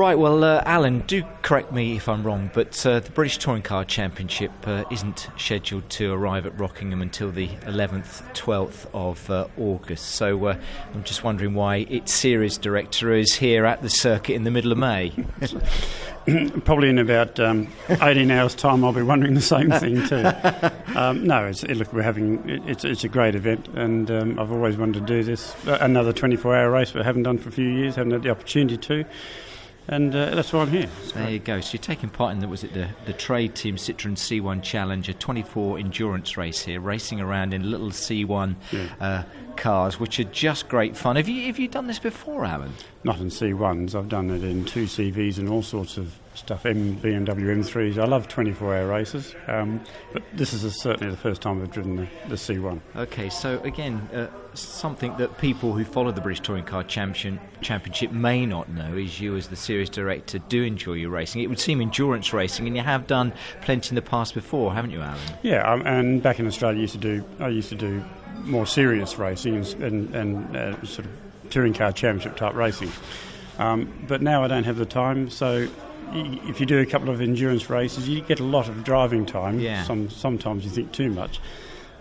Right, well, uh, Alan, do correct me if I'm wrong, but uh, the British Touring Car Championship uh, isn't scheduled to arrive at Rockingham until the 11th, 12th of uh, August. So uh, I'm just wondering why its series director is here at the circuit in the middle of May. Probably in about um, 18 hours' time, I'll be wondering the same thing too. Um, no, it's, look, we're having it's, it's a great event, and um, I've always wanted to do this. Another 24-hour race, but haven't done for a few years, haven't had the opportunity to and uh, that's why I'm here. So. there you go. So you're taking part in the was it the, the trade team Citroen C1 Challenger 24 endurance race here, racing around in little C1 yeah. uh, cars, which are just great fun. Have you have you done this before, Alan? Not in C1s. I've done it in two CVs and all sorts of stuff. M, BMW M3s. I love 24-hour races, um, but this is a, certainly the first time I've driven the, the C1. Okay, so again, uh, something that people who follow the British Touring Car Champion, Championship may not know is you, as the series director, do enjoy your racing. It would seem endurance racing, and you have done plenty in the past before, haven't you, Alan? Yeah, um, and back in Australia, I used to do I used to do more serious racing and, and, and uh, sort of touring car championship type racing. Um, but now I don't have the time, so if you do a couple of endurance races, you get a lot of driving time. Yeah. Some, sometimes you think too much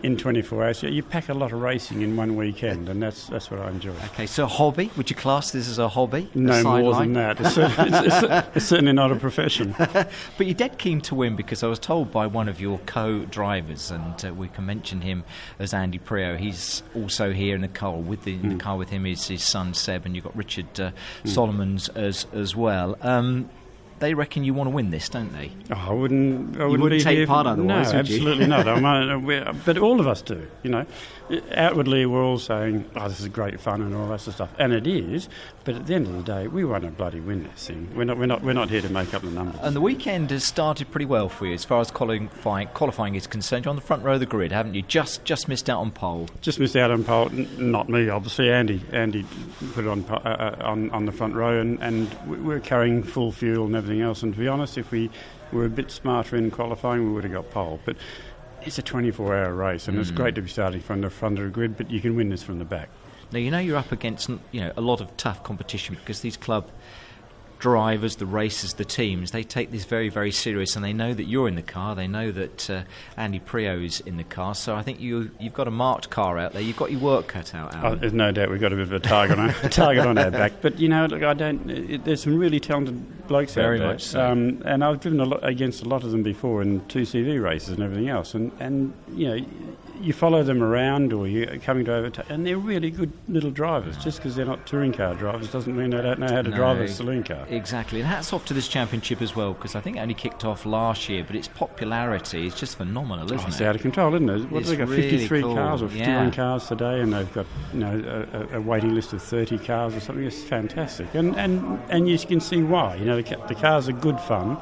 in 24 hours. You pack a lot of racing in one weekend, and that's that's what I enjoy. Okay, so hobby? Would you class this as a hobby? No a more than that. It's, it's, it's, it's, certainly not a profession. but you're dead keen to win because I was told by one of your co-drivers, and uh, we can mention him as Andy Priaulx. He's also here in the car with the, mm. the car with him is his son Seb, and you've got Richard uh, mm. Solomons as as well. Um, they reckon you want to win this, don't they? Oh, I wouldn't. I wouldn't, wouldn't take part otherwise. No, absolutely not. I but all of us do. You know, outwardly we're all saying, "Oh, this is great fun" and all that sort of stuff, and it is. But at the end of the day, we want to bloody win this thing. We're not. We're not. We're not here to make up the numbers. And the weekend has started pretty well for you as far as qualifying, qualifying is concerned. You're on the front row of the grid, haven't you? Just just missed out on pole. Just missed out on pole. N- not me, obviously. Andy. Andy put it on uh, uh, on on the front row, and and we're carrying full fuel and everything else. And to be honest, if we were a bit smarter in qualifying, we would have got pole. But it's a 24 hour race, and mm. it's great to be starting from the front of the grid, but you can win this from the back. Now, you know you're up against you know a lot of tough competition because these club drivers, the racers, the teams, they take this very, very serious, and they know that you're in the car. They know that uh, Andy Priaulx is in the car. So I think you you've got a marked car out there. You've got your work cut out. Oh, there's no doubt we've got a bit of a target on a target on our back. But you know, look, I don't. It, there's some really talented blokes very out there. much so. Um, and I've driven a lot against a lot of them before in 2CV races and everything else. And and you know you follow them around or you're coming to overtake, and they're really good little drivers. Just because they're not touring car drivers doesn't mean they don't know how to no, drive a saloon car. Exactly, and hats off to this championship as well because I think it only kicked off last year, but its popularity is just phenomenal, isn't oh, it's it? It's out of control, isn't it? What it's they got? Really 53 cool. cars or 51 yeah. cars today, and they've got you know a, a, waiting list of 30 cars or something. It's fantastic, and and and you can see why. You know, the, the cars are good fun.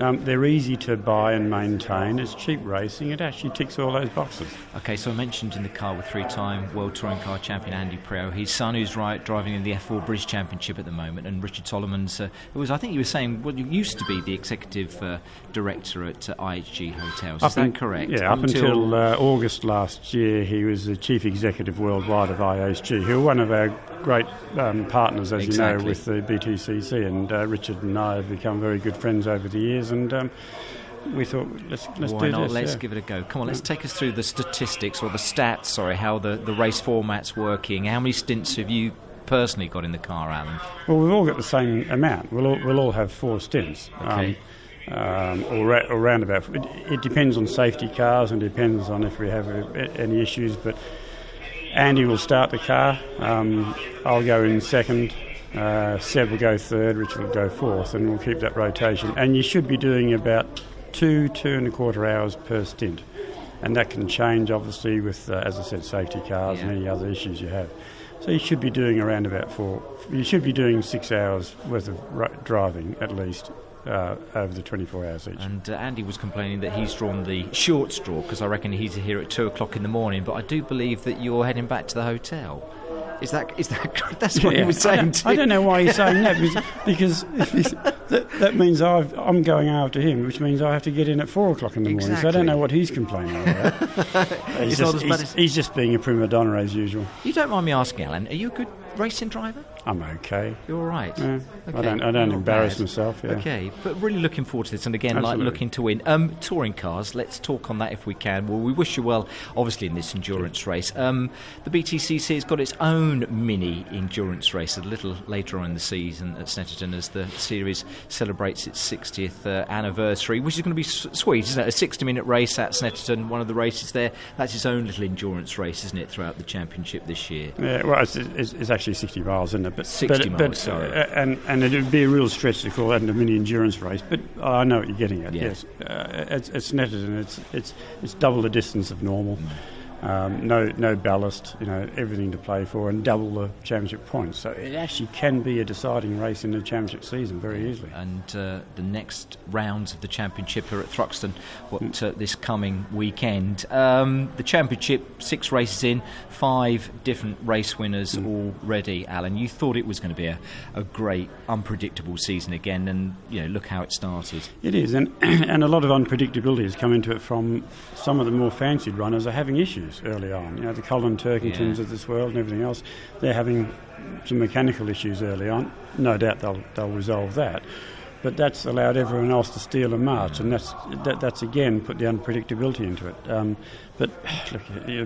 Um, they're easy to buy and maintain. It's cheap racing. It actually ticks all those boxes. Okay, so I mentioned in the car with three-time World Touring Car Champion Andy Priaulx, his son who's right driving in the F4 British Championship at the moment, and Richard Solomons, uh, who was I think you were saying well, you used to be the executive uh, director at uh, IHG Hotels. Is up that correct? Yeah, up, up until, until uh, August last year, he was the chief executive worldwide of IHG, who are one of our great um, partners, as exactly. you know, with the BTCC. And uh, Richard and I have become very good friends over the years, and. Um, we thought let's, let's Why do not? this. Let's yeah. give it a go. Come on, let's take us through the statistics or the stats. Sorry, how the, the race format's working. How many stints have you personally got in the car, Alan? Well, we've all got the same amount. We'll all, we'll all have four stints. Okay. Um, um, or, ra- or roundabout. It, it, depends on safety cars and depends on if we have a, a, any issues. But Andy will start the car. Um, I'll go in second. Uh, Seb will go third. Richard will go fourth, and we'll keep that rotation. And you should be doing about two, two and a quarter hours per stint. And that can change, obviously, with, uh, as I said, safety cars yeah. and any other issues you have. So you should be doing around about four, you should be doing six hours worth of driving at least uh, over the 24 hours each. And uh, Andy was complaining that he's drawn the short straw because I reckon he's here at two o'clock in the morning. But I do believe that you're heading back to the hotel. Is that is that that's what yeah, he was saying? I don't, I don't, know why he's saying that because, because that, that, means i am going after him, which means I have to get in at four o'clock in the exactly. morning. So I don't know what he's complaining about. he's, just, he's, he's, just, being a prima donna as usual. You don't mind me asking, Alan? Are you a good racing driver? I'm okay. You're all right. Yeah, Okay, I don't, I don't embarrass bad. myself. Yeah. Okay, but really looking forward to this, and again, like looking to win. Um, touring cars, let's talk on that if we can. Well, we wish you well, obviously, in this endurance race. Um, the BTCC has got its own mini endurance race a little later on in the season at Snetterton as the series celebrates its 60th uh, anniversary, which is going to be s- sweet, isn't it? A 60 minute race at Snetterton, one of the races there. That's its own little endurance race, isn't it, throughout the championship this year? Yeah, well, it's, it's, it's actually 60 miles, isn't it? But, 60 but, miles, but, sorry. uh, and, and it would be a real stretch to call that a mini endurance race, but I know what you're getting at, Yeah. yes. Uh, it's, it's netted and it's, it's, it's double the distance of normal. Mm. Um, no, no ballast, you know, everything to play for, and double the championship points. So it actually can be a deciding race in the championship season very easily. and uh, the next rounds of the championship are at Thruxton what, uh, this coming weekend. Um, the championship, six races in, five different race winners already. Alan, you thought it was going to be a, a great, unpredictable season again, and you know, look how it started. It is, and and a lot of unpredictability has come into it from some of the more fancied runners are having issues early on. You know, the Colin Turkingtons Yeah. of this world and everything else, they're having some mechanical issues early on. No doubt they'll they'll resolve that. But that's allowed everyone else to steal a march, and that's that, that's again put the unpredictability into it. Um, but look,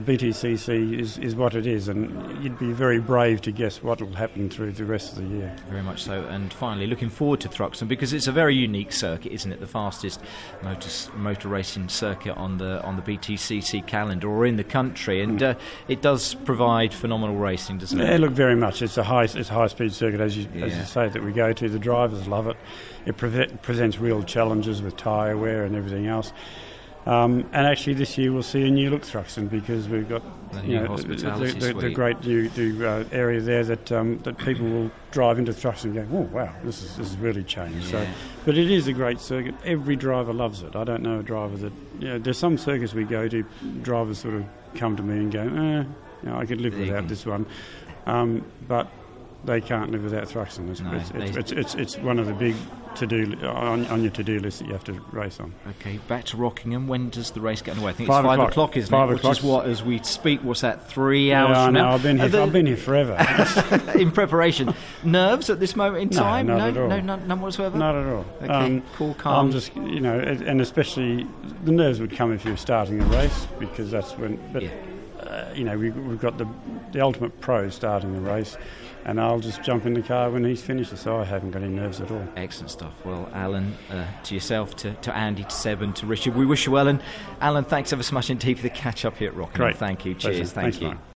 BTCC is, is what it is, and you'd be very brave to guess what will happen through the rest of the year. Very much so. And finally, looking forward to Thruxton because it's a very unique circuit, isn't it? The fastest motor, motor racing circuit on the on the BTCC calendar or in the country, and uh, it does provide phenomenal racing, doesn't Yeah, it? look, very much. It's a high, it's a high speed circuit, as you, as you say, that we go to. The drivers love it. It pre- presents real challenges with tyre wear and everything else. Um, and actually, this year we'll see a new look Thruxton because we've got The you know, the, the, the, great new, uh, area there that um, that people will drive into Thruxton and go, oh wow, this is this has really changed. So, but it is a great circuit. Every driver loves it. I don't know a driver that you know. There's some circuits we go to, drivers sort of come to me and go, eh, you know, I could live without this one, um, but they can't live without Thruxton. It's, No, it's, it's, it's, it's, it's one of the big to do on, on your to do list that you have to race on. Okay, back to Rockingham. When does the race get underway? I think Five it's five o'clock. o'clock, isn't Five it? Which o'clock. is what, as we speak, what's that? Three hours I from know. now. I've been here. The- I've been here forever. in preparation. Nerves at this moment in No, time? not no, at all. no, none, none whatsoever. Not at all. Okay, um, cool, calm. I'm just, you know, and especially the nerves would come if you're starting a race because that's when. But Yeah. Uh, you know, we, we've got the the ultimate pro starting the race, and I'll just jump in the car when he's finished. So I haven't got any nerves at all. Excellent stuff. Well, Alan, uh, to yourself, to, to Andy, to Seb, and to Richard, we wish you well. And Alan, thanks ever so much indeed for the catch up here at Rockingham. Great. Thank you. Pleasure. Cheers. Thank Thanks, you. mate.